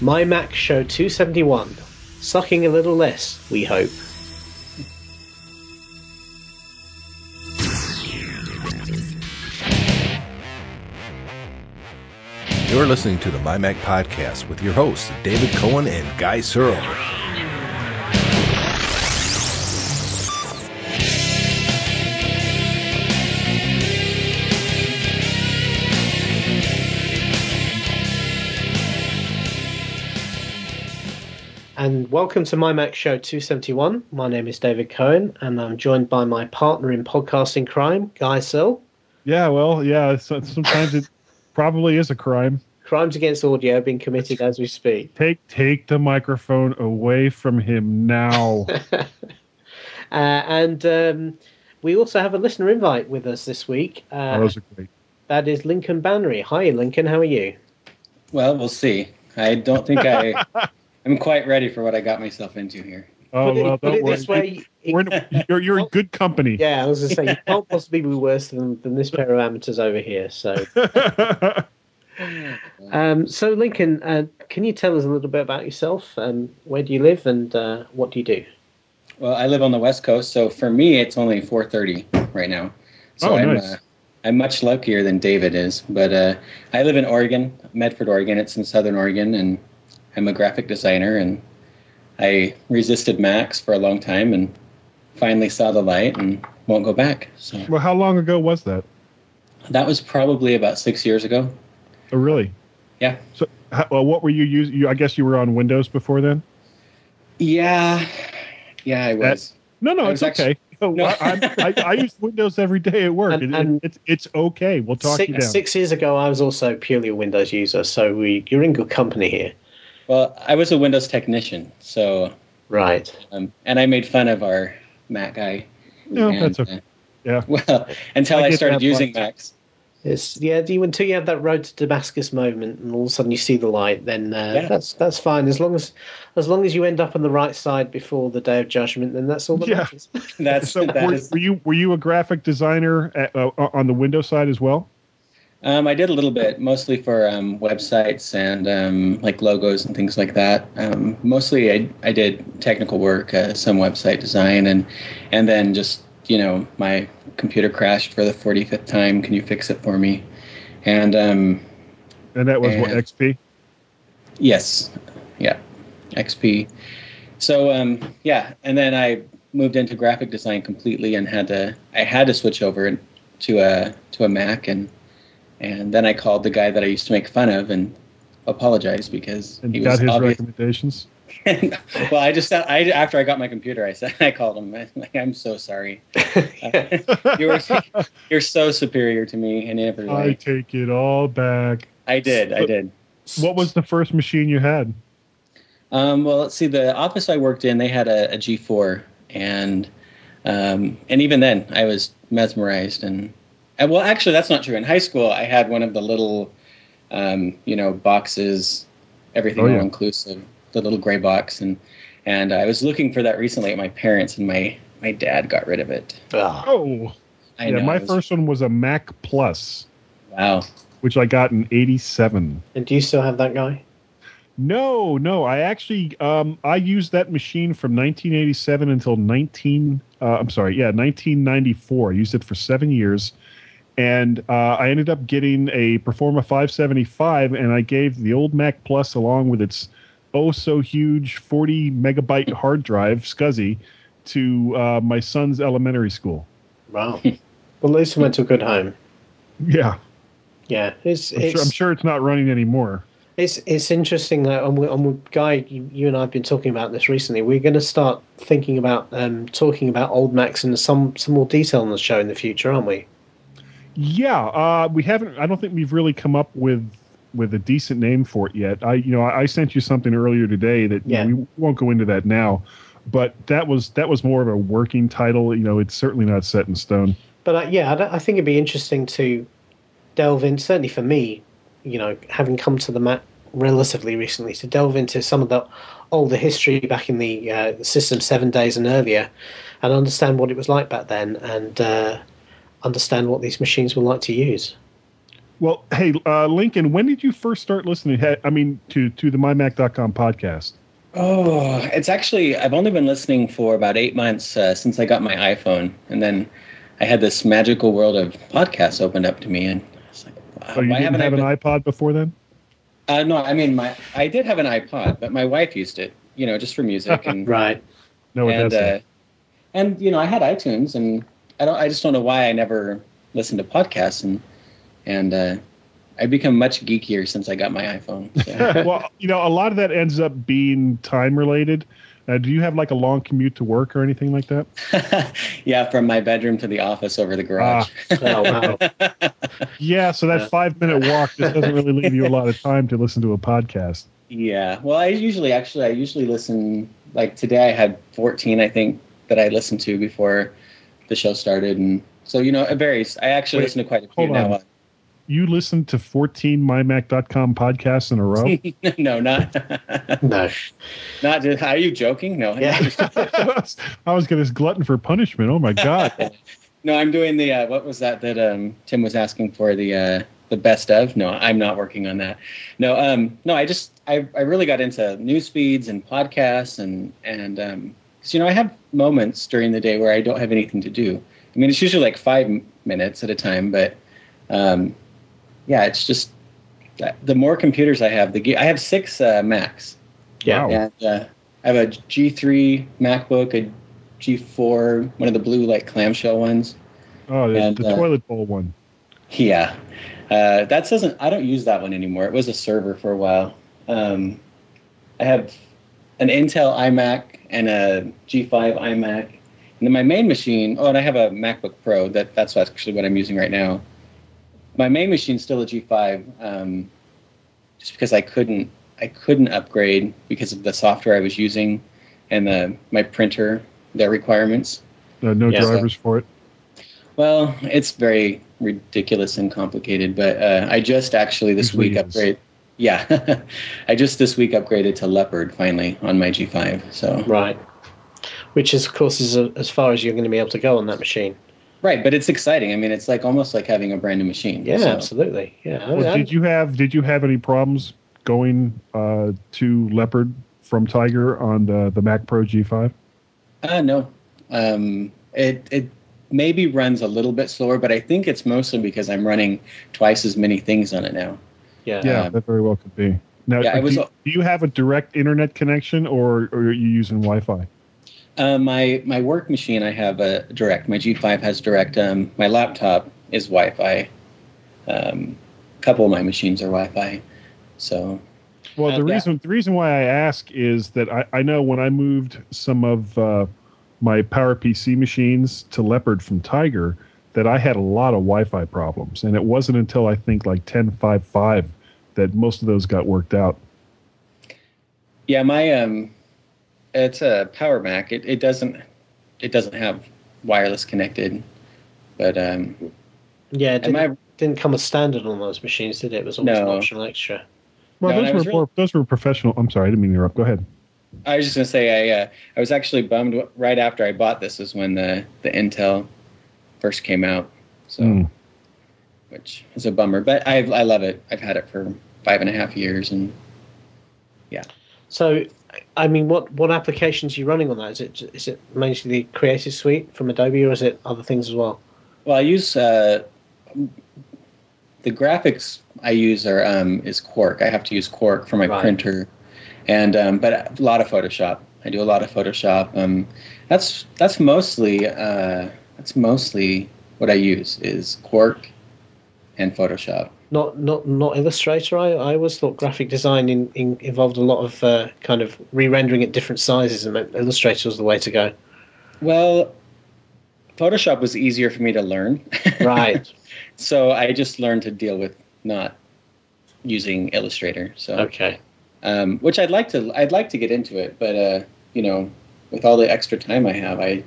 My Mac Show 271. Sucking a little less, we hope. You're listening to the My Mac Podcast with your hosts, David Cohen and Guy Searle. And welcome to My Mac Show 271. My name is David Cohen, and I'm joined by my partner in podcasting crime, Guy Searle. Yeah, well, yeah. So, sometimes it probably is a crime. Crimes against audio being committed as we speak. Take take the microphone away from him now. uh, and um, we also have a listener invite with us this week. Uh, Oh, those great. that is Lincoln Bannery. Hi, Lincoln. How are you? Well, we'll see. I don't think I am quite ready for what I got myself into here. Oh put it, well, put don't it worry. this way. it- in- you're you're in good company. yeah, I was going to say, you can't possibly be worse than, than this pair of amateurs over here. So, um, so Lincoln, uh, can you tell us a little bit about yourself? Um, where do you live and uh, what do you do? Well, I live on the West Coast, so for me, it's only 4:30 right now. So Oh, I'm, nice. uh, I'm much luckier than David is. But uh, I live in Oregon, Medford, Oregon. It's in Southern Oregon, and I'm a graphic designer. And I resisted Macs for a long time, and finally saw the light, and won't go back. So well, how long ago was that? that was probably about six years ago. Oh, really? Yeah. So, how, well, what were you using? You, I guess you were on Windows before then. Yeah, yeah, I was. No, no, I it's was actually- okay. No, No. I, I'm- I, I use Windows every day at work. And- It- it- it's it's okay. We'll talk you Six, down. six years ago, I was also purely a Windows user, so we, you're in good company here. Well, I was a Windows technician, so Right. um, and I made fun of our Mac guy. No, And, that's okay. uh, Yeah. Well, until I I, started using point. Macs. It's yeah. Do you, until you have that road to Damascus moment, and all of a sudden you see the light, then uh, Yeah. that's that's fine. As long as as long as you end up on the right side before the day of judgment, then that's all that Yeah. matters. That's So that were, is- were you were you a graphic designer at, uh, on the Windows side as well? Um, I did a little bit, mostly for um, websites and um, like logos and things like that. Um, mostly, I, I did technical work, uh, some website design, and and then just you know my computer crashed for the forty fifth time. Can you fix it for me? And um, And that was what XP. Yes, yeah, XP. So um, yeah, and then I moved into graphic design completely, and had to I had to switch over to a to a Mac, and and then I called the guy that I used to make fun of and apologized because And he got was his obvious. recommendations. well, I just I after I got my computer, I said I called him. Like, I'm so sorry. you were you're so superior to me in every way. I take it all back. I did, I did. What was the first machine you had? Um, well, let's see. The office I worked in, they had a, a G4, and um, and even then, I was mesmerized. And uh, well, actually, that's not true. In high school, I had one of the little, um, you know, boxes, everything Oh, yeah. all inclusive, the little gray box, and and I was looking for that recently at my parents, and my my dad got rid of it. Ah, Oh, I yeah. know. My was- first one was a Mac Plus, wow. which I got in '87. and do you still have that guy? No, no. I actually um, I used that machine from 1987 until 19. Uh, I'm sorry, yeah, 1994. I used it for seven years, and uh, I ended up getting a Performa 575, and I gave the old Mac Plus along with its oh so huge 40 megabyte hard drive SCSI to uh, my son's elementary school. Wow. well, at least he went to a good home. Yeah, Yeah, it's I'm, it's sure, I'm sure it's not running anymore. It's it's interesting that um, um, Guy, you, you and I have been talking about this recently. We're going to start thinking about um, talking about old Macs in some some more detail on the show in the future, aren't we? Yeah, uh, we haven't. I don't think we've really come up with with a decent name for it yet. I, you know, I, I sent you something earlier today that you know, we won't go into that now, but that was that was more of a working title. You know, it's certainly not set in stone. But uh, yeah, I, I think it'd be interesting to delve in. Certainly for me, you know, having come to the Mac relatively recently, to delve into some of the older history back in the, uh, System Seven days and earlier, and understand what it was like back then, and uh, understand what these machines were like to use. Well, hey, uh, Lincoln, when did you first start listening? I mean, to to the mymac.com podcast. Oh, it's actually I've only been listening for about eight months uh, since I got my iPhone, and then I had this magical world of podcasts opened up to me, and I was like, wow, Oh, you why didn't haven't I have an iPod before then? Uh, no, I mean my I did have an iPod, but my wife used it, you know, just for music and Right. No, it and doesn't. uh, and you know I had iTunes, and I don't I just don't know why I never listened to podcasts, and and uh, I've become much geekier since I got my iPhone. So. well, you know, a lot of that ends up being time related. Uh, do you have like a long commute to work or anything like that? yeah, from my bedroom to the office over the garage. Oh wow. Yeah, so that five minute walk just doesn't really leave you a lot of time to listen to a podcast. Yeah. Well, I usually actually I usually listen like today I had 14 I think that I listened to before the show started and so you know it varies. I actually Wait, listen to quite a few hold on. now. You listened to 14 mymac.com podcasts in a row? no, not No. not just, are you joking? No. Yeah. I was going to glutton for punishment. Oh my God. no, I'm doing the uh, what was that that um Tim was asking for the uh the best of? No, I'm not working on that. No, um no, I just I I really got into news feeds and podcasts and and um 'cause, you know, I have moments during the day where I don't have anything to do. I mean, it's usually like 5 m- minutes at a time, but um yeah, it's just that- the more computers I have, the ge- I have 6 uh, Macs. Yeah. Wow. And uh, I have a G3 MacBook, a G4, one of the blue like clamshell ones. Oh, the, And, the uh, toilet bowl one. Yeah, uh, that doesn't. I don't use that one anymore. It was a server for a while. Um, I have an Intel iMac and a G5 iMac, and then my main machine. Oh, and I have a MacBook Pro. That that's actually what I'm using right now. My main machine's still a G5, um, just because I couldn't I couldn't upgrade because of the software I was using and the my printer their requirements. Uh, no Yeah, so- drivers for it. Well, it's very ridiculous and complicated, but uh, I just actually this Usually week is. upgrade. Yeah, I just this week upgraded to Leopard finally on my G5. So Right. Which is, of course, is a, as far as you're going to be able to go on that machine. right, but it's exciting. I mean, it's like almost like having a brand new machine. Yeah, So- absolutely. Yeah. Well, did you have Did you have any problems going uh, to Leopard from Tiger on the the Mac Pro G5? Uh, no, um, it it maybe runs a little bit slower, but I think it's mostly because I'm running twice as many things on it now. Yeah. Yeah, Um, that very well could be. Now, yeah, do, was- you, do you have a direct internet connection, or, or are you using Wi-Fi? Uh, my my work machine, I have a direct. My G5 has direct. Um, my laptop is Wi-Fi. Um, a couple of my machines are Wi-Fi. So Well, Uh, the yeah. reason the reason why I ask is that I, I know when I moved some of uh, my PowerPC machines to Leopard from Tiger, that I had a lot of Wi-Fi problems, and it wasn't until I think like 10.5.5 that most of those got worked out. yeah, my um, it's a Power Mac. It it doesn't it doesn't have wireless connected, but um, Yeah, it didn't, I didn't come as standard on those machines, did it? It was almost an optional extra. Well, No, those were really- those were professional. I'm sorry, I didn't mean to interrupt. Go ahead. I was just gonna say I uh, I was actually bummed right after I bought this is when the the Intel first came out. So. Mm. Which is a bummer. But I I love it. I've had it for five and a half years, and yeah. So, I mean, what what applications are you running on that? Is it is it mainly the Creative Suite from Adobe, or is it other things as well? well, I use uh, the graphics I use are um, is Quark. I have to use Quark for my Right. printer, and um, but a lot of Photoshop. I do a lot of Photoshop. Um, that's that's mostly uh, that's mostly what I use is Quark and Photoshop. Not not not Illustrator. I, I always thought graphic design in, in, involved a lot of uh, kind of re-rendering at different sizes, and Illustrator was the way to go. Well, Photoshop was easier for me to learn. Right. So I just learned to deal with not using Illustrator. So, okay. um, which I'd like to, I'd like to get into it, but uh, you know, with all the extra time I have, I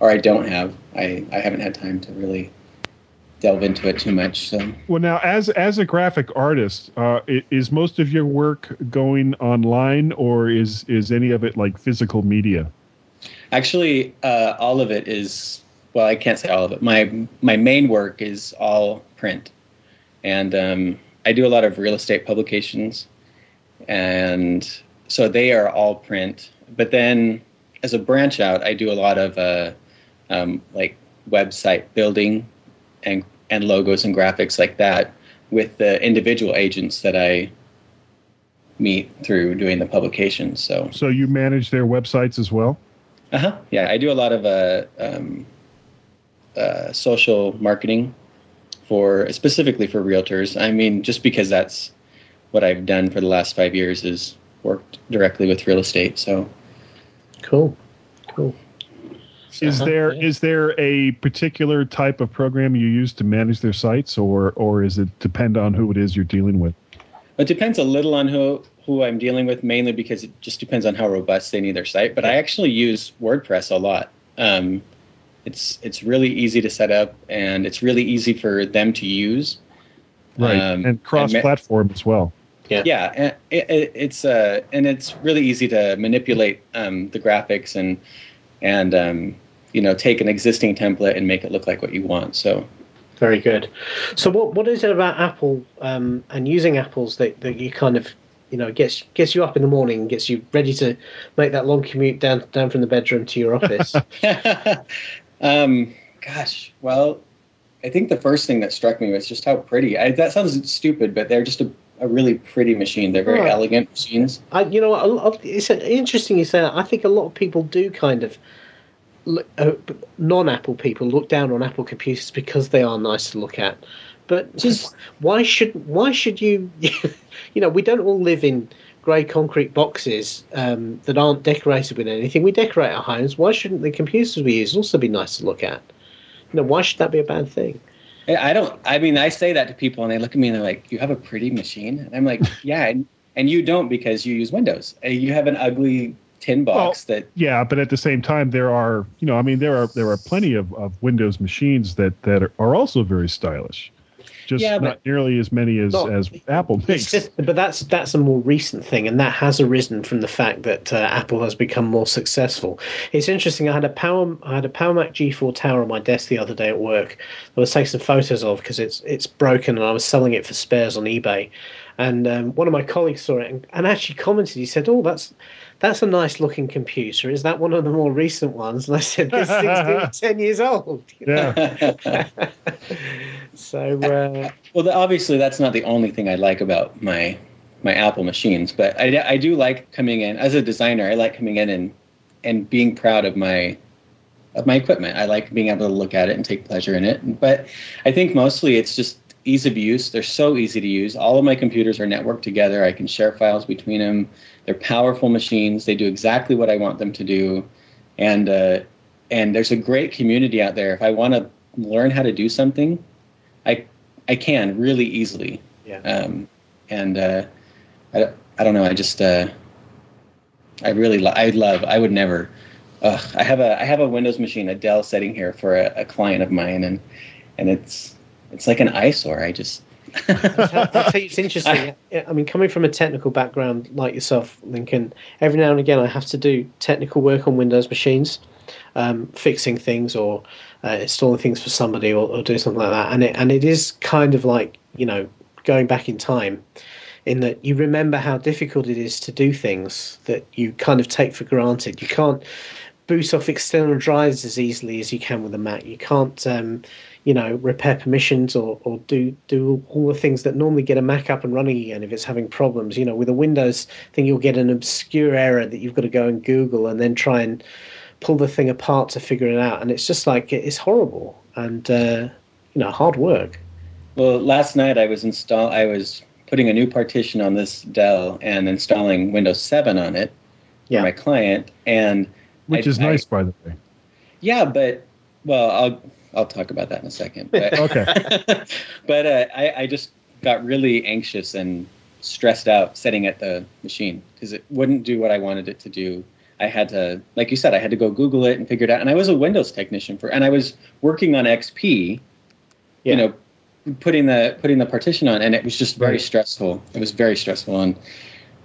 or I don't have, I I haven't had time to really delve into it too much. So Well, now as as a graphic artist, uh, is most of your work going online, or is is any of it like physical media? actually, uh, all of it is well, I can't say all of it. My my main work is all print, and um, I do a lot of real estate publications, and so they are all print. But then, as a branch out, I do a lot of uh, um, like website building and and logos and graphics like that with the individual agents that I meet through doing the publications. So, so you manage their websites as well. Uh huh. Yeah, I do a lot of uh, um, uh, social marketing for specifically for realtors. I mean, just because that's what I've done for the last five years is worked directly with real estate. So cool, cool. Is uh-huh, there yeah. is there a particular type of program you use to manage their sites, or or is it depend on who it is you're dealing with? It depends a little on who who I'm dealing with, mainly because it just depends on how robust they need their site. But I actually use WordPress a lot. Um, it's it's really easy to set up, and it's really easy for them to use. Right, um, and cross-platform as well. Yeah, yeah, and it, it, it's uh, and it's really easy to manipulate um, the graphics and and um, you know take an existing template and make it look like what you want. So very good. So what what is it about Apple um, and using apples that, that you kind of you know gets gets you up in the morning, gets you ready to make that long commute down down from the bedroom to your office? um, gosh, well, I think the first thing that struck me was just how pretty. I, that sounds stupid, but they're just a, a really pretty machine. They're very oh. elegant machines. I, you know, it's interesting you say that. I think a lot of people do kind of uh, non-Apple people look down on Apple computers because they are nice to look at. But just why should why should you? you know, we don't all live in grey concrete boxes um, that aren't decorated with anything. We decorate our homes. Why shouldn't the computers we use also be nice to look at? You know, why should that be a bad thing? I don't. I mean, I say that to people, and they look at me and they're like, "You have a pretty machine," and I'm like, "Yeah," and, and you don't because you use Windows. You have an ugly tin box well, that yeah but at the same time there are you know i mean there are there are plenty of, of windows machines that that are also very stylish just yeah, not nearly as many as, not, as Apple makes. Just, but that's that's a more recent thing, and that has arisen from the fact that uh, Apple has become more successful. It's interesting. I had a power I had a Power Mac G4 Tower on my desk the other day at work. I was taking some photos of because it's it's broken, and I was selling it for spares on eBay. And um, one of my colleagues saw it and, and actually commented. He said, "Oh, that's." that's a nice looking computer. Is that one of the more recent ones? And I said, this thing's 10 years old. Yeah. so, uh, well, obviously, that's not the only thing I like about my my Apple machines, but I, I do like coming in as a designer. I like coming in and and being proud of my of my equipment. I like being able to look at it and take pleasure in it. But I think mostly it's just ease of use. They're so easy to use. All of my computers are networked together. I can share files between them. They're powerful machines. They do exactly what I want them to do, and uh, and there's a great community out there. If I want to learn how to do something, I I can really easily. Yeah. Um, and uh, I I don't know. I just uh, I really lo- I love. I would never. Uh, I have a I have a Windows machine, a Dell, sitting here for a, a client of mine, and and it's it's like an eyesore. I just that's, it's interesting. I, I, mean, coming from a technical background like yourself, Lincoln, every now and again I have to do technical work on Windows machines, um, fixing things or uh, installing things for somebody or, or doing something like that. And it and it is kind of like you know going back in time, in that you remember how difficult it is to do things that you kind of take for granted. You can't boot off external drives as easily as you can with a Mac. You can't. Um, you know, repair permissions or, or do do all the things that normally get a Mac up and running again if it's having problems. You know, with a Windows thing, you'll get an obscure error that you've got to go and Google and then try and pull the thing apart to figure it out. And it's just like it's horrible and uh, you know hard work. Well, last night I was install I was putting a new partition on this Dell and installing Windows 7 on it yeah. for my client, and which I, is nice, I, by the way. Yeah, but well, I'll I'll talk about that in a second. But, okay. but uh, I, I just got really anxious and stressed out setting at the machine because it wouldn't do what I wanted it to do. I had to, like you said, I had to go Google it and figure it out. And I was a Windows technician for, and I was working on XP, yeah. you know, putting the putting the partition on, and it was just very right. stressful. It was very stressful, and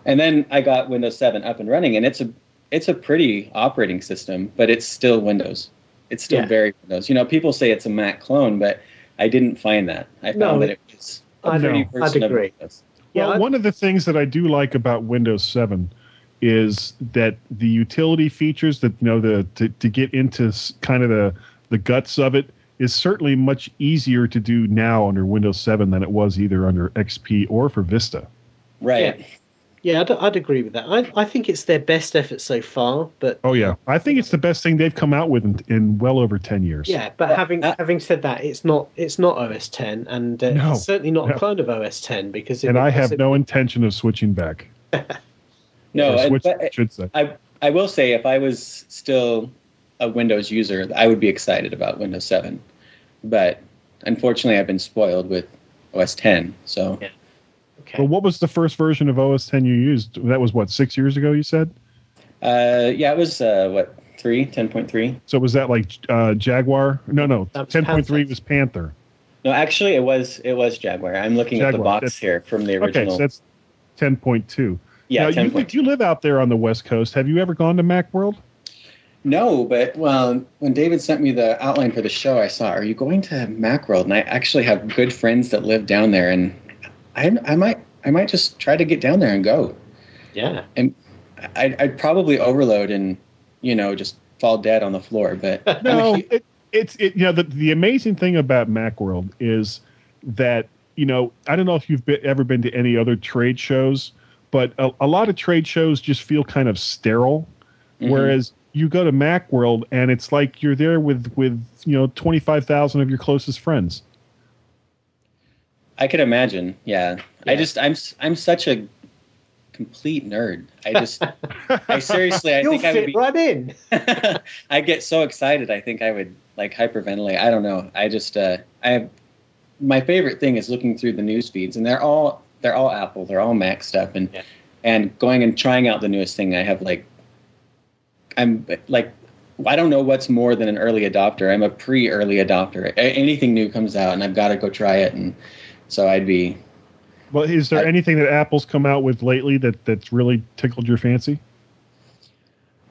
and then I got Windows 7 up and running, and it's a it's a pretty operating system, but it's still Windows. It's still yeah. very Windows. You know, people say it's a Mac clone, but I didn't find that. I found no, that it was I'd, pretty I'd version of agree. Windows. Yeah, well, I- one of the things that I do like about Windows 7 is that the utility features that you know the to, to get into kind of the the guts of it is certainly much easier to do now under Windows 7 than it was either under XP or for Vista. Right. Yeah, I'd, I'd agree with that. I, I think it's their best effort so far, but Oh yeah, I think it's the best thing they've come out with in, in well over 10 years. yeah. But Well, having uh, having said that, it's not it's not OS 10, and uh, No, it's certainly not no. a clone of OS 10 because it, and I have it- no intention of switching back. No, Or and- switch, I should say. I I will say if I was still a Windows user, I would be excited about Windows 7. But unfortunately, I've been spoiled with OS 10. So Yeah. Okay. Well, what was the first version of OS 10 you used? That was what six years ago. You said. uh, yeah, it was uh, what three, 10.3. So was that like uh, Jaguar? No, no. Was Ten point three was Panther. No, actually, it was it was Jaguar. I'm looking at the box that's- here from the Okay, original. so that's ten point two. yeah, now, you, 10.3. you live out there on the West Coast. Have you ever gone to MacWorld? No, but well, when David sent me the outline for the show, I saw, "Are you going to Macworld?" And I actually have good friends that live down there, and I, I might, I might just try to get down there and go. yeah. And I'd, I'd probably overload and, you know, just fall dead on the floor. But I'm No, hu- it, it's it. You know, the the amazing thing about MacWorld is that you know I don't know if you've been, ever been to any other trade shows, but a, a lot of trade shows just feel kind of sterile. Mhm. Whereas you go to MacWorld and it's like you're there with with you know twenty five thousand of your closest friends. I could imagine. Yeah. I just, I'm, s- I'm such a complete nerd. I just, I seriously, I You'll think I would fit be. right in. I get so excited. I think I would like hyperventilate. I don't know. I just uh, I have my favorite thing is looking through the news feeds, and they're all they're all Apple, they're all Mac stuff, and Yeah. and going and trying out the newest thing. I have like I'm like I don't know what's more than an early adopter. I'm a pre-early adopter. A- anything new comes out, and I've got to go try it, and so I'd be Well, is there I- anything that Apple's come out with lately that that's really tickled your fancy?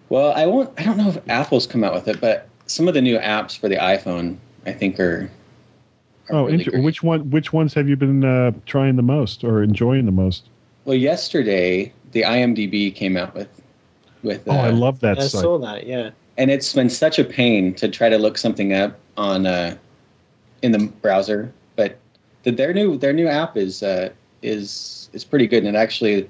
Well, I won't. I don't know if Apple's come out with it, but some of the new apps for the iPhone, I think, are. are Oh, really inter- great. which one? Which ones have you been uh, trying the most or enjoying the most? Well, yesterday the IMDb came out with with. Oh, I uh, love that I site. saw that. Yeah. and it's been such a pain to try to look something up on uh, in the browser, but the, their new their new app is uh, is is pretty good, and it actually.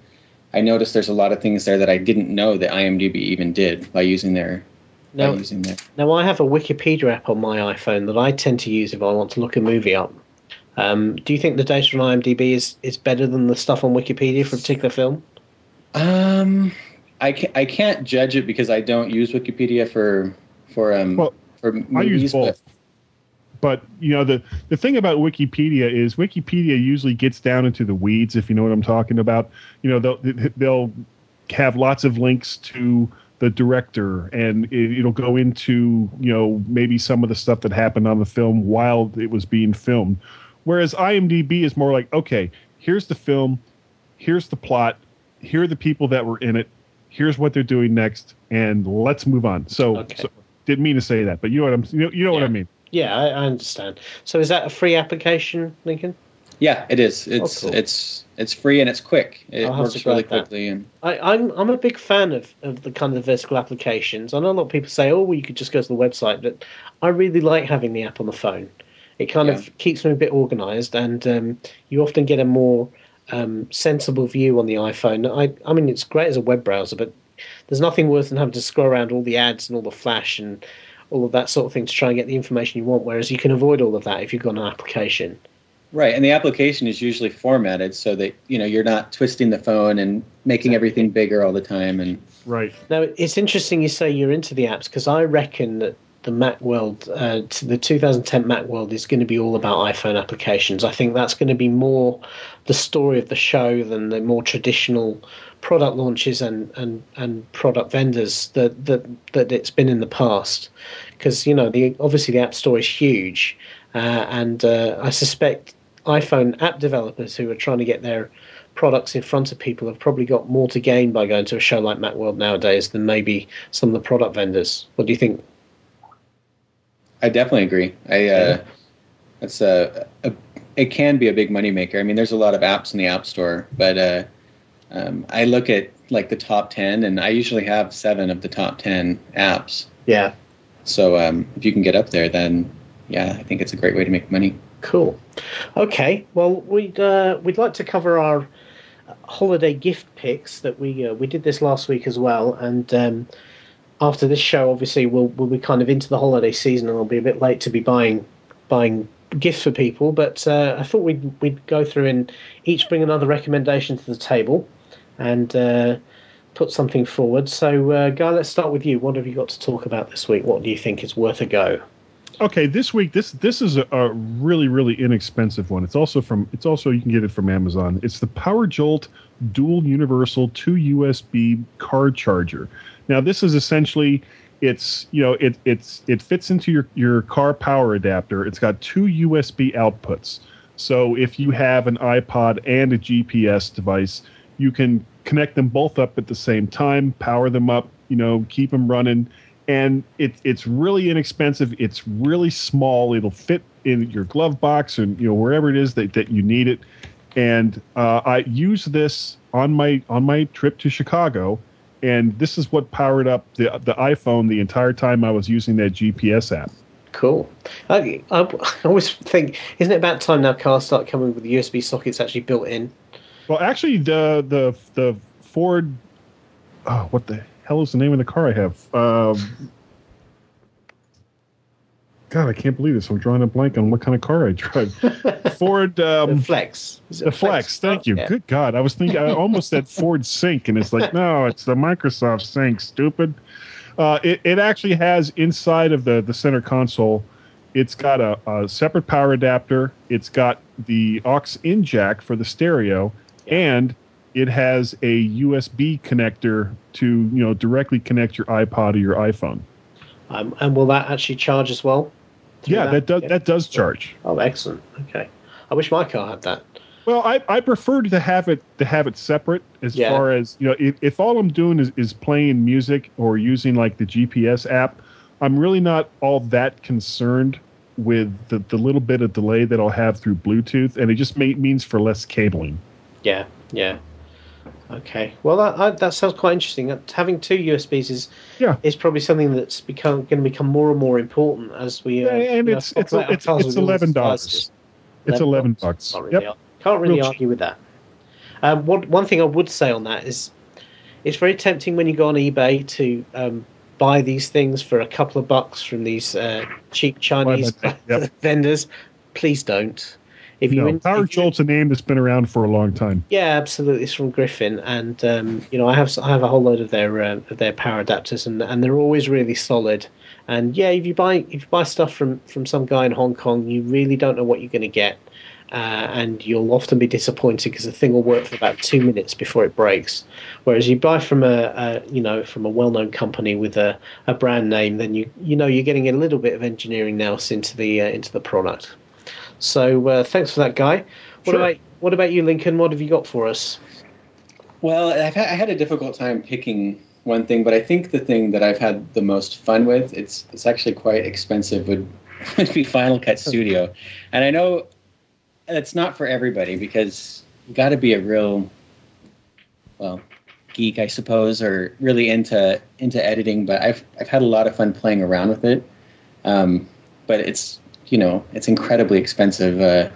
I noticed there's a lot of things there that I didn't know that IMDb even did by using their Now, by using their now I have a Wikipedia app on my iPhone that I tend to use if I want to look a movie up. Um, do you think the data on IMDb is, is better than the stuff on Wikipedia for a particular film? Um, I can't, I can't judge it because I don't use Wikipedia for for um Well, for I movies. use both. But you know the the thing about Wikipedia is Wikipedia usually gets down into the weeds if you know what I'm talking about. You know they'll they'll have lots of links to the director and it, it'll go into you know maybe some of the stuff that happened on the film while it was being filmed. Whereas IMDb is more like okay, here's the film, here's the plot, here are the people that were in it, here's what they're doing next, and let's move on. So, Okay. so didn't mean to say that, but you know what I'm you know, you know what I mean. Yeah, I, I understand. So is that a free application, Lincoln? Yeah, it is. It's Oh, cool. it's it's free and it's quick. It works really that. quickly and I, I'm I'm a big fan of, of the kind of vertical applications. I know a lot of people say, "Oh, well, you could just go to the website," but I really like having the app on the phone. It kind Yeah. of keeps me a bit organised, and um, you often get a more um, sensible view on the iPhone. I I mean, it's great as a web browser, but there's nothing worse than having to scroll around all the ads and all the flash and all of that sort of thing to try and get the information you want. Whereas you can avoid all of that if you've got an application. right. And the application is usually formatted so that you know you're not twisting the phone and making everything bigger all the time. And Right. Now, it's interesting you say you're into the apps because I reckon that the Macworld, uh, t- the 2010 Macworld, is going to be all about iPhone applications. I think that's going to be more the story of the show than the more traditional product launches and, and, and product vendors that, that that it's been in the past. Because you know, the obviously the App Store is huge, uh, and uh, I suspect iPhone app developers who are trying to get their products in front of people have probably got more to gain by going to a show like Macworld nowadays than maybe some of the product vendors. What do you think? I definitely agree. I uh, that's a, a it can be a big moneymaker. I mean, there's a lot of apps in the App Store, but uh, um, I look at like the top ten, and I usually have seven of the top ten apps. Yeah. So um, if you can get up there, then yeah, I think it's a great way to make money. Cool. Okay. Well, we'd uh, we'd like to cover our holiday gift picks that we uh, we did this last week as well, and um, after this show, obviously we'll we'll be kind of into the holiday season, and it'll be a bit late to be buying buying gifts for people. But uh, I thought we'd we'd go through and each bring another recommendation to the table, and uh, put something forward. So, uh, Guy, let's start with you. What have you got to talk about this week? What do you think is worth a go? Okay, this week this this is a, a really really inexpensive one. It's also from it's also you can get it from Amazon. It's the Power Jolt Dual Universal 2 USB car charger. Now this is essentially it's you know it it's it fits into your your car power adapter. It's got two USB outputs. So if you have an iPod and a GPS device, you can connect them both up at the same time, power them up, you know, keep them running and it, it's really inexpensive. It's really small. It'll fit in your glove box and you know wherever it is that, that you need it. And uh, I used this on my on my trip to Chicago, and this is what powered up the the iPhone the entire time I was using that GPS app. Cool. I, I, I always think, isn't it about time now cars start coming with USB sockets actually built in? Well, actually, the the the Ford, oh, what the hell is the name of the car I have? Um, God, I can't believe this. I'm drawing a blank on what kind of car I drive. Ford um, the Flex. The Flex. Flex. Thank you. Yeah. Good God, I was thinking. I almost said Ford Sync, and it's like, no, it's the Microsoft Sync. Stupid. Uh, it it actually has inside of the the center console. It's got a, a separate power adapter. It's got the aux in jack for the stereo, yeah. and it has a USB connector to you know directly connect your iPod or your iPhone. Um, and will that actually charge as well? Yeah, that? that? does yeah. that does charge. Oh, excellent. Okay, I wish my car had that. Well, I, I prefer to have it to have it separate as yeah. far as you know. If, if all I'm doing is, is playing music or using like the GPS app, I'm really not all that concerned with the, the little bit of delay that I'll have through Bluetooth, and it just may, means for less cabling. Yeah, yeah. Okay. Well, that that sounds quite interesting. Having two USBs is yeah. is probably something that's become going to become more and more important as we. Uh, yeah, and it's it's it's, it's eleven dollars. It's eleven bucks. Can't really, yep. can't really Real argue with that. Um, one one thing I would say on that is, it's very tempting when you go on eBay to um, buy these things for a couple of bucks from these uh, cheap Chinese yep. vendors. Please don't. If you no, Power Jolt's a name that's been around for a long time. Yeah, absolutely. It's from Griffin, and um, you know I have I have a whole load of their uh, of their power adapters, and and they're always really solid. And yeah, if you buy if you buy stuff from from some guy in Hong Kong, you really don't know what you're going to get. Uh, and you'll often be disappointed because the thing will work for about two minutes before it breaks. Whereas you buy from a, a you know from a well-known company with a, a brand name, then you you know you're getting a little bit of engineering now into the uh, into the product. So uh, thanks for that, Guy. What sure. about what about you, Lincoln? What have you got for us? Well, I've had, I had a difficult time picking one thing, but I think the thing that I've had the most fun with it's it's actually quite expensive would would be Final Cut Studio, and I know it's not for everybody because you got to be a real well geek, I suppose, or really into into editing. But I've I've had a lot of fun playing around with it. Um, but it's you know it's incredibly expensive. Uh,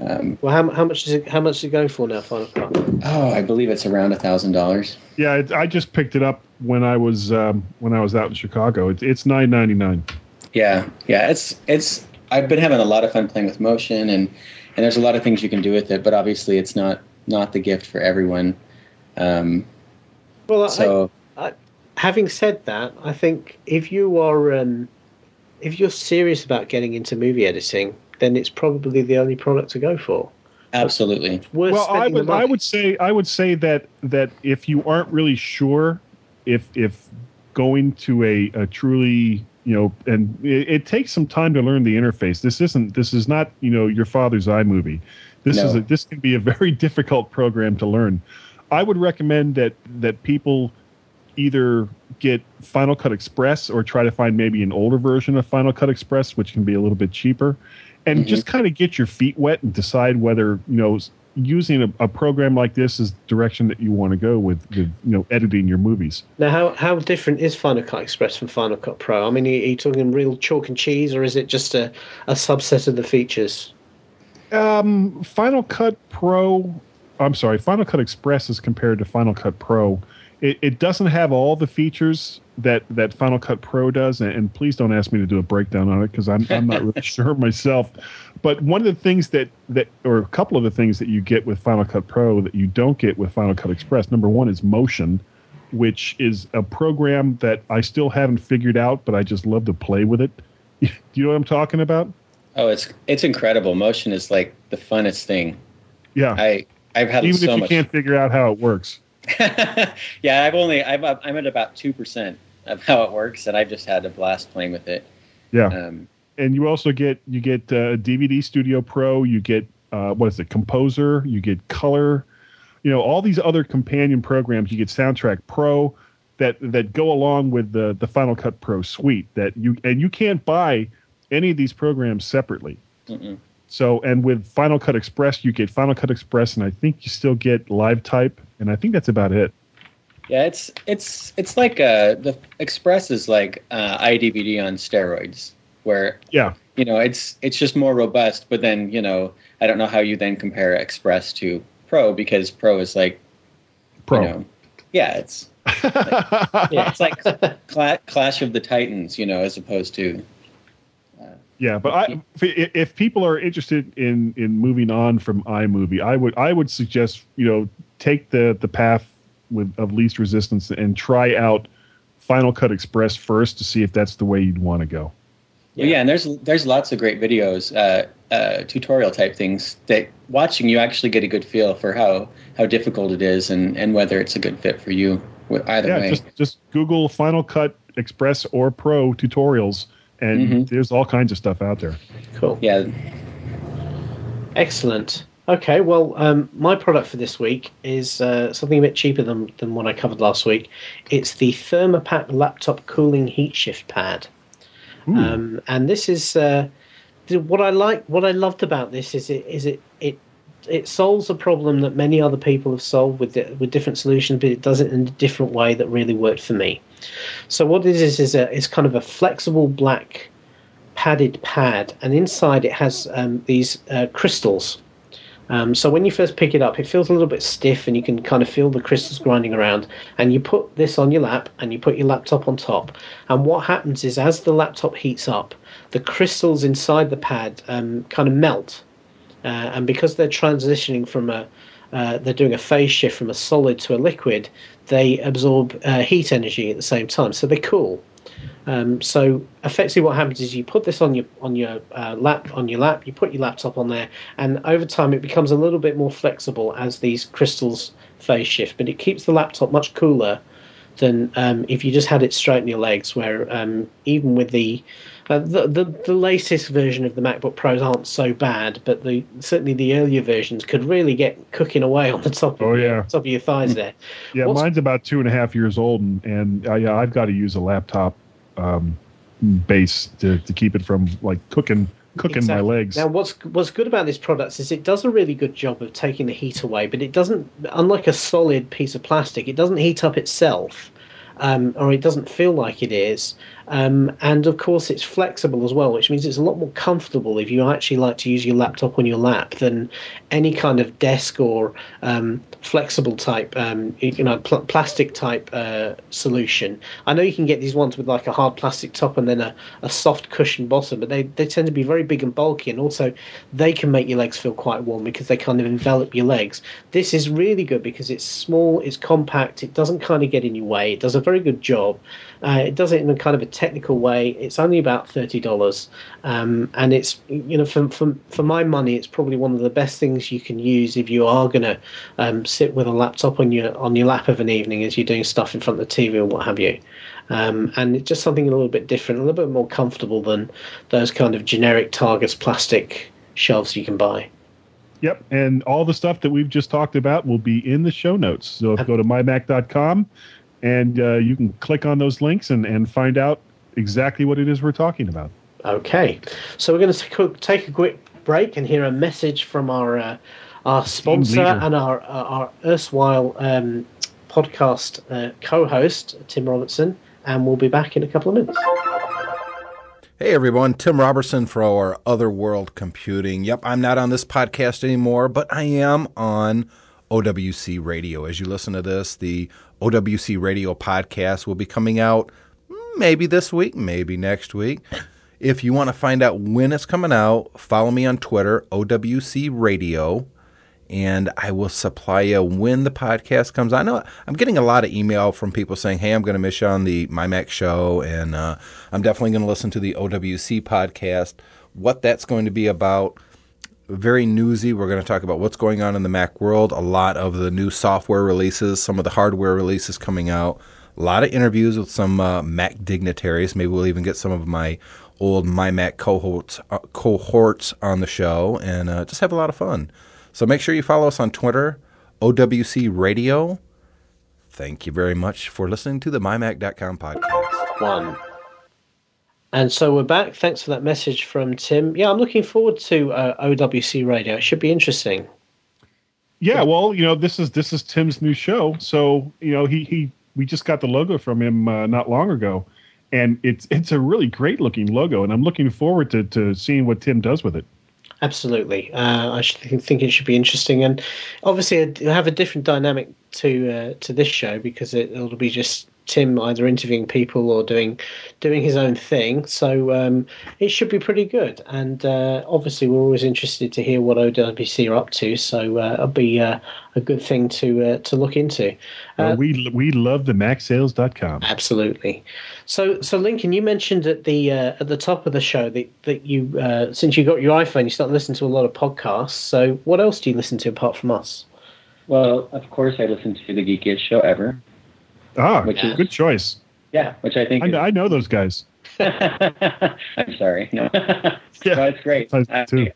um, well, how, how much is it? How much does it go for now, Final Cut? Oh, I believe it's around a thousand dollars. Yeah, it, I just picked it up when I was um, when I was out in Chicago. It, it's nine ninety nine. Yeah, yeah, it's it's. I've been having a lot of fun playing with motion, and and there's a lot of things you can do with it. But obviously, it's not not the gift for everyone. Um, well, so I, I, having said that, I think if you are um, if you're serious about getting into movie editing, then it's probably the only product to go for. Absolutely. well, I would I would say I would say that that if you aren't really sure if if going to a, a truly you know and it, it, takes some time to learn the interface. This isn't this is not you know your father's iMovie. This no. is a, this can be a very difficult program to learn. I would recommend that that people either get Final Cut Express or try to find maybe an older version of Final Cut Express, which can be a little bit cheaper. and just kind of get your feet wet and decide whether you know using a, a program like this is the direction that you want to go with, with you know editing your movies. Now, how how different is Final Cut Express from Final Cut Pro? I mean, are you, are you talking real chalk and cheese, or is it just a, a subset of the features? Um, Final Cut Pro, I'm sorry, Final Cut Express is compared to Final Cut Pro. It, it doesn't have all the features that, that Final Cut Pro does, and, and please don't ask me to do a breakdown on it because I'm, I'm not really sure myself. But one of the things that, that, or a couple of the things that you get with Final Cut Pro that you don't get with Final Cut Express, number one is Motion, which is a program that I still haven't figured out, but I just love to play with it. Do you know what I'm talking about? Oh, it's it's incredible. Motion is like the funnest thing. Yeah. I I've had Even so if you much. can't figure out how it works. yeah, I've only I've I'm at about two percent of how it works, and I've just had a blast playing with it. Yeah. Um, and you also get you get uh, DVD Studio Pro, you get uh, what is it, Compressor, you get Color, you know all these other companion programs. You get Soundtrack Pro that that go along with the the Final Cut Pro suite. That you and you can't buy any of these programs separately. mm-mm. So and with Final Cut Express, you get Final Cut Express, and I think you still get Live Type, and I think that's about it. Yeah, it's it's it's like uh, the Express is like uh, iDVD on steroids, where Yeah, you know it's it's just more robust. But then you know I don't know how you then compare Express to Pro because Pro is like Pro. you know yeah it's Yeah. it's like cla- Clash of the Titans, you know, as opposed to Yeah, but I, if people are interested in in moving on from iMovie, I would I would suggest you know take the the path with of least resistance and try out Final Cut Express first to see if that's the way you'd want to go. Well, yeah, and there's there's lots of great videos, uh, uh, tutorial type things that watching you actually get a good feel for how how difficult it is and and whether it's a good fit for you. wh- Either yeah, way, just just Google Final Cut Express or Pro tutorials, and Mhm. there's all kinds of stuff out there. Cool. yeah, Excellent. Okay, well, um, my product for this week is uh, something a bit cheaper than, than what I covered last week. It's the Thermopat Laptop Cooling Heat Shift Pad. Um, and this is uh, what I like. What I loved about this is it is it it it solves a problem that many other people have solved with di- with different solutions, but it does it in a different way that really worked for me. So what it is is a is kind of a flexible black padded pad, and inside it has um, these uh, crystals. Um, so when you first pick it up, it feels a little bit stiff, and you can kind of feel the crystals grinding around. And you put this on your lap, and you put your laptop on top. And what happens is, as the laptop heats up, the crystals inside the pad um, kind of melt. Uh, and because they're transitioning from a, uh, they're doing a phase shift from a solid to a liquid, they absorb uh, heat energy at the same time, so they cool. Um, so effectively, what happens is you put this on your on your uh, lap on your lap. You put your laptop on there, and over time it becomes a little bit more flexible as these crystals phase shift. But it keeps the laptop much cooler than um, if you just had it straight in your legs. Where um, even with the, uh, the the the latest version of the MacBook Pros aren't so bad, but the certainly the earlier versions could really get cooking away on the top of Oh, your, yeah. top of your thighs there. Yeah, What's- mine's about two and a half years old, and, and uh, yeah, I've got to use a laptop um, base to, to keep it from like cooking cooking my legs. Now, what's what's good about this product is it does a really good job of taking the heat away, but it doesn't. Unlike a solid piece of plastic, it doesn't heat up itself, um, or it doesn't feel like it is. Um, and of course, it's flexible as well, which means it's a lot more comfortable if you actually like to use your laptop on your lap than any kind of desk or um, flexible type, um, you know, pl- plastic type uh, solution. I know you can get these ones with like a hard plastic top and then a, a soft cushion bottom, but they, they tend to be very big and bulky, and also they can make your legs feel quite warm because they kind of envelop your legs. This is really good because it's small, it's compact, it doesn't kind of get in your way, it does a very good job. Uh, it does it in a kind of a technical way. It's only about thirty dollars, um, and it's you know for, for for my money, it's probably one of the best things you can use if you are going to um, sit with a laptop on your on your lap of an evening as you're doing stuff in front of the TV or what have you. Um, and it's just something a little bit different, a little bit more comfortable than those kind of generic Targus plastic shelves you can buy. Yep, and all the stuff that we've just talked about will be in the show notes. So if go to mymac.com and uh, you can click on those links and, and find out exactly what it is we're talking about. Okay, so we're going to take a quick break and hear a message from our uh, our sponsor and our our erstwhile um, podcast uh, co-host Tim Robertson, and we'll be back in a couple of minutes. Hey everyone, Tim Robertson for our Otherworld Computing. Yep, I'm not on this podcast anymore, but I am on OWC Radio. As you listen to this, the OWC Radio podcast will be coming out maybe this week, maybe next week. If you want to find out when it's coming out, follow me on Twitter, OWC Radio and I will supply you when the podcast comes out. I know I'm getting a lot of email from people saying, "Hey, I'm going to miss you on the My Mac show, and uh, I'm definitely going to listen to the OWC podcast." What that's going to be about? Very newsy. We're going to talk about what's going on in the Mac world. A lot of the new software releases, some of the hardware releases coming out. A lot of interviews with some uh, Mac dignitaries. Maybe we'll even get some of my old My Mac cohorts uh, cohorts on the show, and uh, just have a lot of fun. So make sure you follow us on Twitter, OWC Radio. Thank you very much for listening to the MyMac.com podcast. One. And so we're back. Thanks for that message from Tim. Yeah, I'm looking forward to uh, OWC Radio. It should be interesting. Yeah, well, you know, this is this is Tim's new show, so you know he he we just got the logo from him uh, not long ago, and it's it's a really great looking logo, and I'm looking forward to to seeing what Tim does with it. Absolutely, uh, I think it should be interesting, and obviously it'll have a different dynamic to uh, to this show because it, will be just Tim either interviewing people or doing doing his own thing. So um, it should be pretty good. And uh, obviously, we're always interested to hear what OWC are up to. So uh, it'll be uh, a good thing to uh, to look into. Well, we we love the MacSales.com. Absolutely. So so Lincoln, you mentioned at the uh, at the top of the show that that you uh, since you got your iPhone, you started listening to a lot of podcasts. So what else do you listen to apart from us? Well, of course, I listen to the geekiest show ever. Ah, which is, good choice. Yeah, which I think I, is, I know those guys. I'm sorry. No, yeah, no, it's great. Uh, too.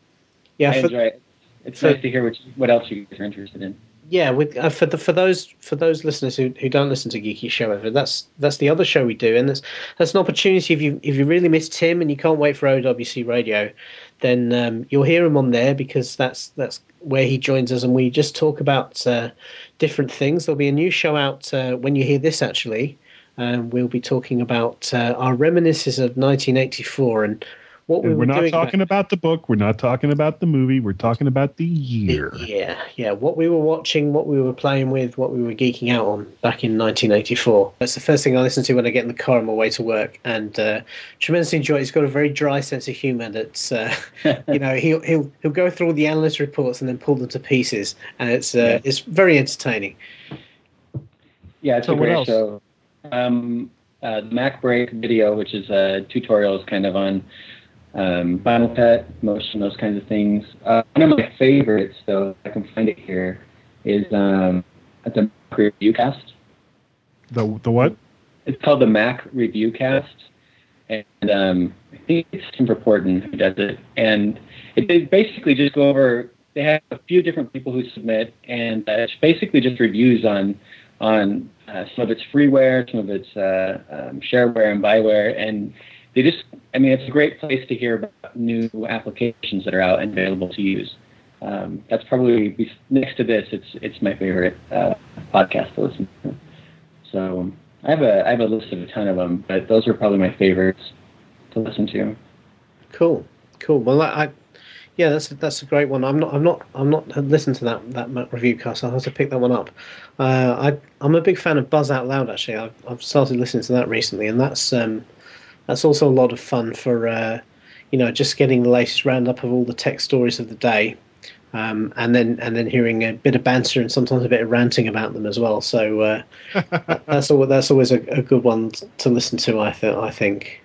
Yeah, I enjoy it. It's for, nice to hear what what else you guys are interested in. Yeah, with uh, for the for those for those listeners who, who don't listen to Geeky Show ever, that's that's the other show we do, and that's that's an opportunity if you if you really miss Tim and you can't wait for OWC Radio, then um, you'll hear him on there because that's that's where he joins us, and we just talk about uh, different things. There'll be a new show out uh, when you hear this actually. Um, we'll be talking about uh, our reminiscences of 1984 and what we and we're not talking back. about the book. We're not talking about the movie. We're talking about the year. Yeah, yeah. What we were watching, what we were playing with, what we were geeking out on back in 1984. That's the first thing I listen to when I get in the car on my way to work, and uh, tremendously enjoy. It. He's got a very dry sense of humour. That's uh, you know he'll he'll he'll go through all the analyst reports and then pull them to pieces, and it's uh, yeah. it's very entertaining. Yeah, it's so a great show. Um, uh, the Mac Break video, which is a tutorial, is kind of on um, Final Cut, Motion, those kinds of things. Uh, one of my favorites, though, I can find it here, is um, the Mac Review Cast. The the what? It's called the Mac Review Cast, and um, I think it's Tim Verpoorten who does it. And it, they basically just go over. They have a few different people who submit, and uh, it's basically just reviews on on uh, some of its freeware, some of its uh, um, shareware and byware, and they just, I mean, it's a great place to hear about new applications that are out and available to use. Um, that's probably next to this. It's it's my favorite uh, podcast to listen to. So I have a I have a list of a ton of them, but those are probably my favorites to listen to. Cool, cool. Well, I, yeah, that's that's a great one. I'm not I'm not I'm not listened to that that Mac review cast. I'll have to pick that one up. Uh, I I'm a big fan of Buzz Out Loud. Actually, I've I've started listening to that recently, and that's um, that's also a lot of fun for uh, you know just getting the latest roundup of all the tech stories of the day, um, and then and then hearing a bit of banter and sometimes a bit of ranting about them as well. So uh, that's always, that's always a, a, good one to listen to. I th- I think.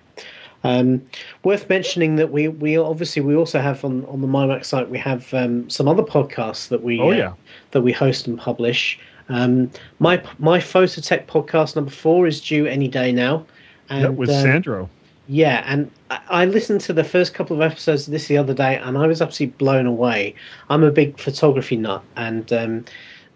Um, worth mentioning that we, we obviously we also have on, on the MyMac site we have um, some other podcasts that we oh, yeah. uh, that we host and publish. Um, my my Phototech podcast number four is due any day now. And, that was uh, Sandro. Yeah, and I, listened to the first couple of episodes of this the other day, and I was absolutely blown away. I'm a big photography nut, and um,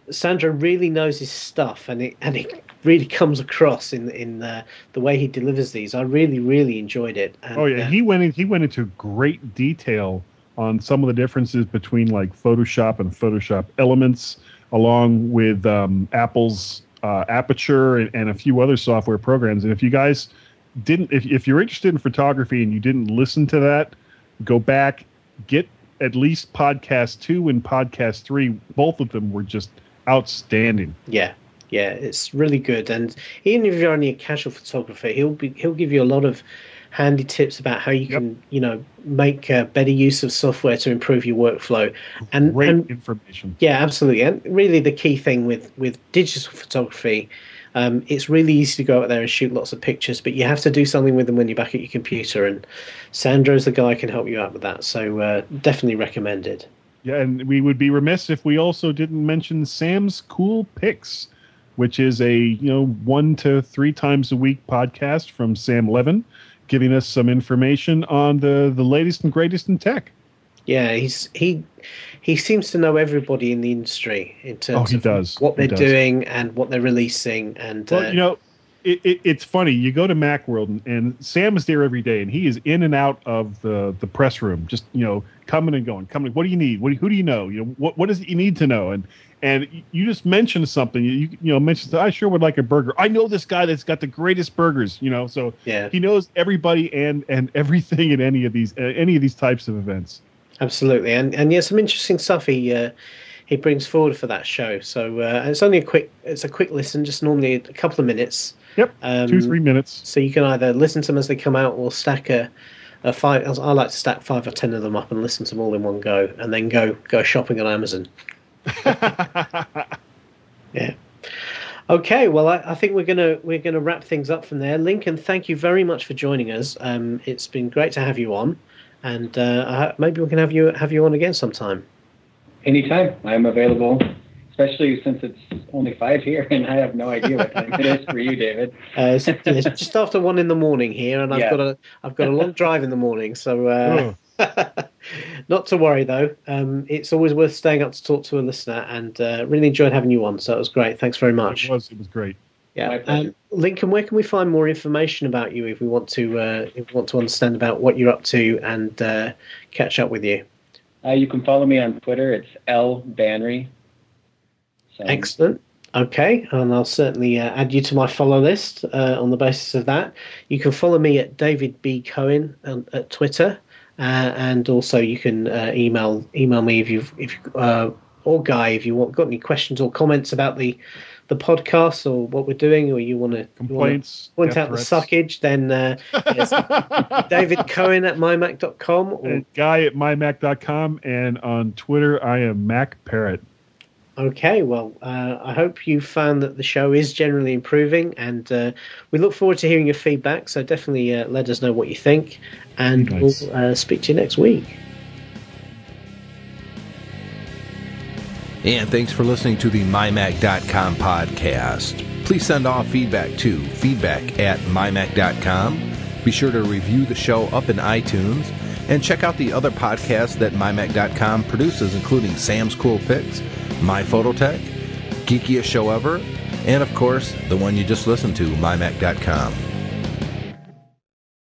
Sandro really knows his stuff, and it and it really comes across in in uh, the way he delivers these. I really really enjoyed it. And, oh yeah, uh, he went in, he went into great detail on some of the differences between like Photoshop and Photoshop Elements, along with um, Apple's uh, Aperture and, and a few other software programs. And if you guys didn't, if if you're interested in photography and you didn't listen to that, go back, get at least podcast two and podcast three. Both of them were just outstanding. Yeah, yeah, it's really good. And even if you're only a casual photographer, he'll be he'll give you a lot of handy tips about how you Yep. can you know make uh, better use of software to improve your workflow. And Great and information. yeah, absolutely. And really, the key thing with with digital photography. Um, it's really easy to go out there and shoot lots of pictures, but you have to do something with them when you're back at your computer. And Sandro's the guy who can help you out with that. So uh, definitely recommended. Yeah, and we would be remiss if we also didn't mention Sam's Cool Picks, which is a you know one to three times a week podcast from Sam Levin, giving us some information on the the latest and greatest in tech. Yeah, he's he he seems to know everybody in the industry in terms Oh, he of does. what He they're does. doing and what they're releasing. And Well, uh, you know, it, it, it's funny. You go to MacWorld, and, and Sam is there every day, and he is in and out of the the press room, just you know, coming and going. Coming. What do you need? What do who do you know? You know, what what it you need to know? And and you just mentioned something. You you know mentioned I sure would like a burger. I know this guy that's got the greatest burgers. You know, so yeah, he knows everybody and and everything in any of these uh, any of these types of events. Absolutely. And and yeah, some interesting stuff he uh, he brings forward for that show. So uh, it's only a quick it's a quick listen, just normally a couple of minutes. Yep, Um, two three minutes. So you can either listen to them as they come out, or stack a, a five. I like to stack five or ten of them up and listen to them all in one go, and then go go shopping on Amazon. Yeah. Okay, well, I, I think we're gonna we're gonna wrap things up from there. Lincoln, thank you very much for joining us. Um, it's been great to have you on, and uh, maybe we can have you have you on again sometime. Anytime. I'm available, especially since it's only five here and I have no idea what time it is for you, David. Uh, it's, it's just after one in the morning here, and I've Yeah. got a I've got a long drive in the morning, so uh, not to worry though. Um, it's always worth staying up to talk to a listener, and uh, really enjoyed having you on. So it was great. Thanks very much. It was it was great. Yeah, um, Lincoln, where can we find more information about you if we want to uh, if we want to understand about what you're up to and uh, catch up with you? Uh, you can follow me on Twitter. It's L Banry. So, Excellent. Okay, and I'll certainly uh, add you to my follow list uh, on the basis of that. You can follow me at David B Cohen on, at Twitter, uh, and also you can uh, email email me if you've if you, uh, or Guy if you want got any questions or comments about the the podcast or what we're doing, or you want to Complaints. point out the suckage, then uh, yes, David Cohen at mymac.com or And guy at mymac.com and on Twitter I am Mac Parrot. Okay, well, uh, I hope you found that the show is generally improving, and uh, we look forward to hearing your feedback. So definitely uh, let us know what you think, and Nice. we'll uh, speak to you next week. And thanks for listening to the MyMac.com podcast. Please send off feedback to feedback at MyMac.com. Be sure to review the show up in iTunes and check out the other podcasts that MyMac.com produces, including Sam's Cool Picks, My Phototech, Geekiest Show Ever, and of course, the one you just listened to, MyMac.com.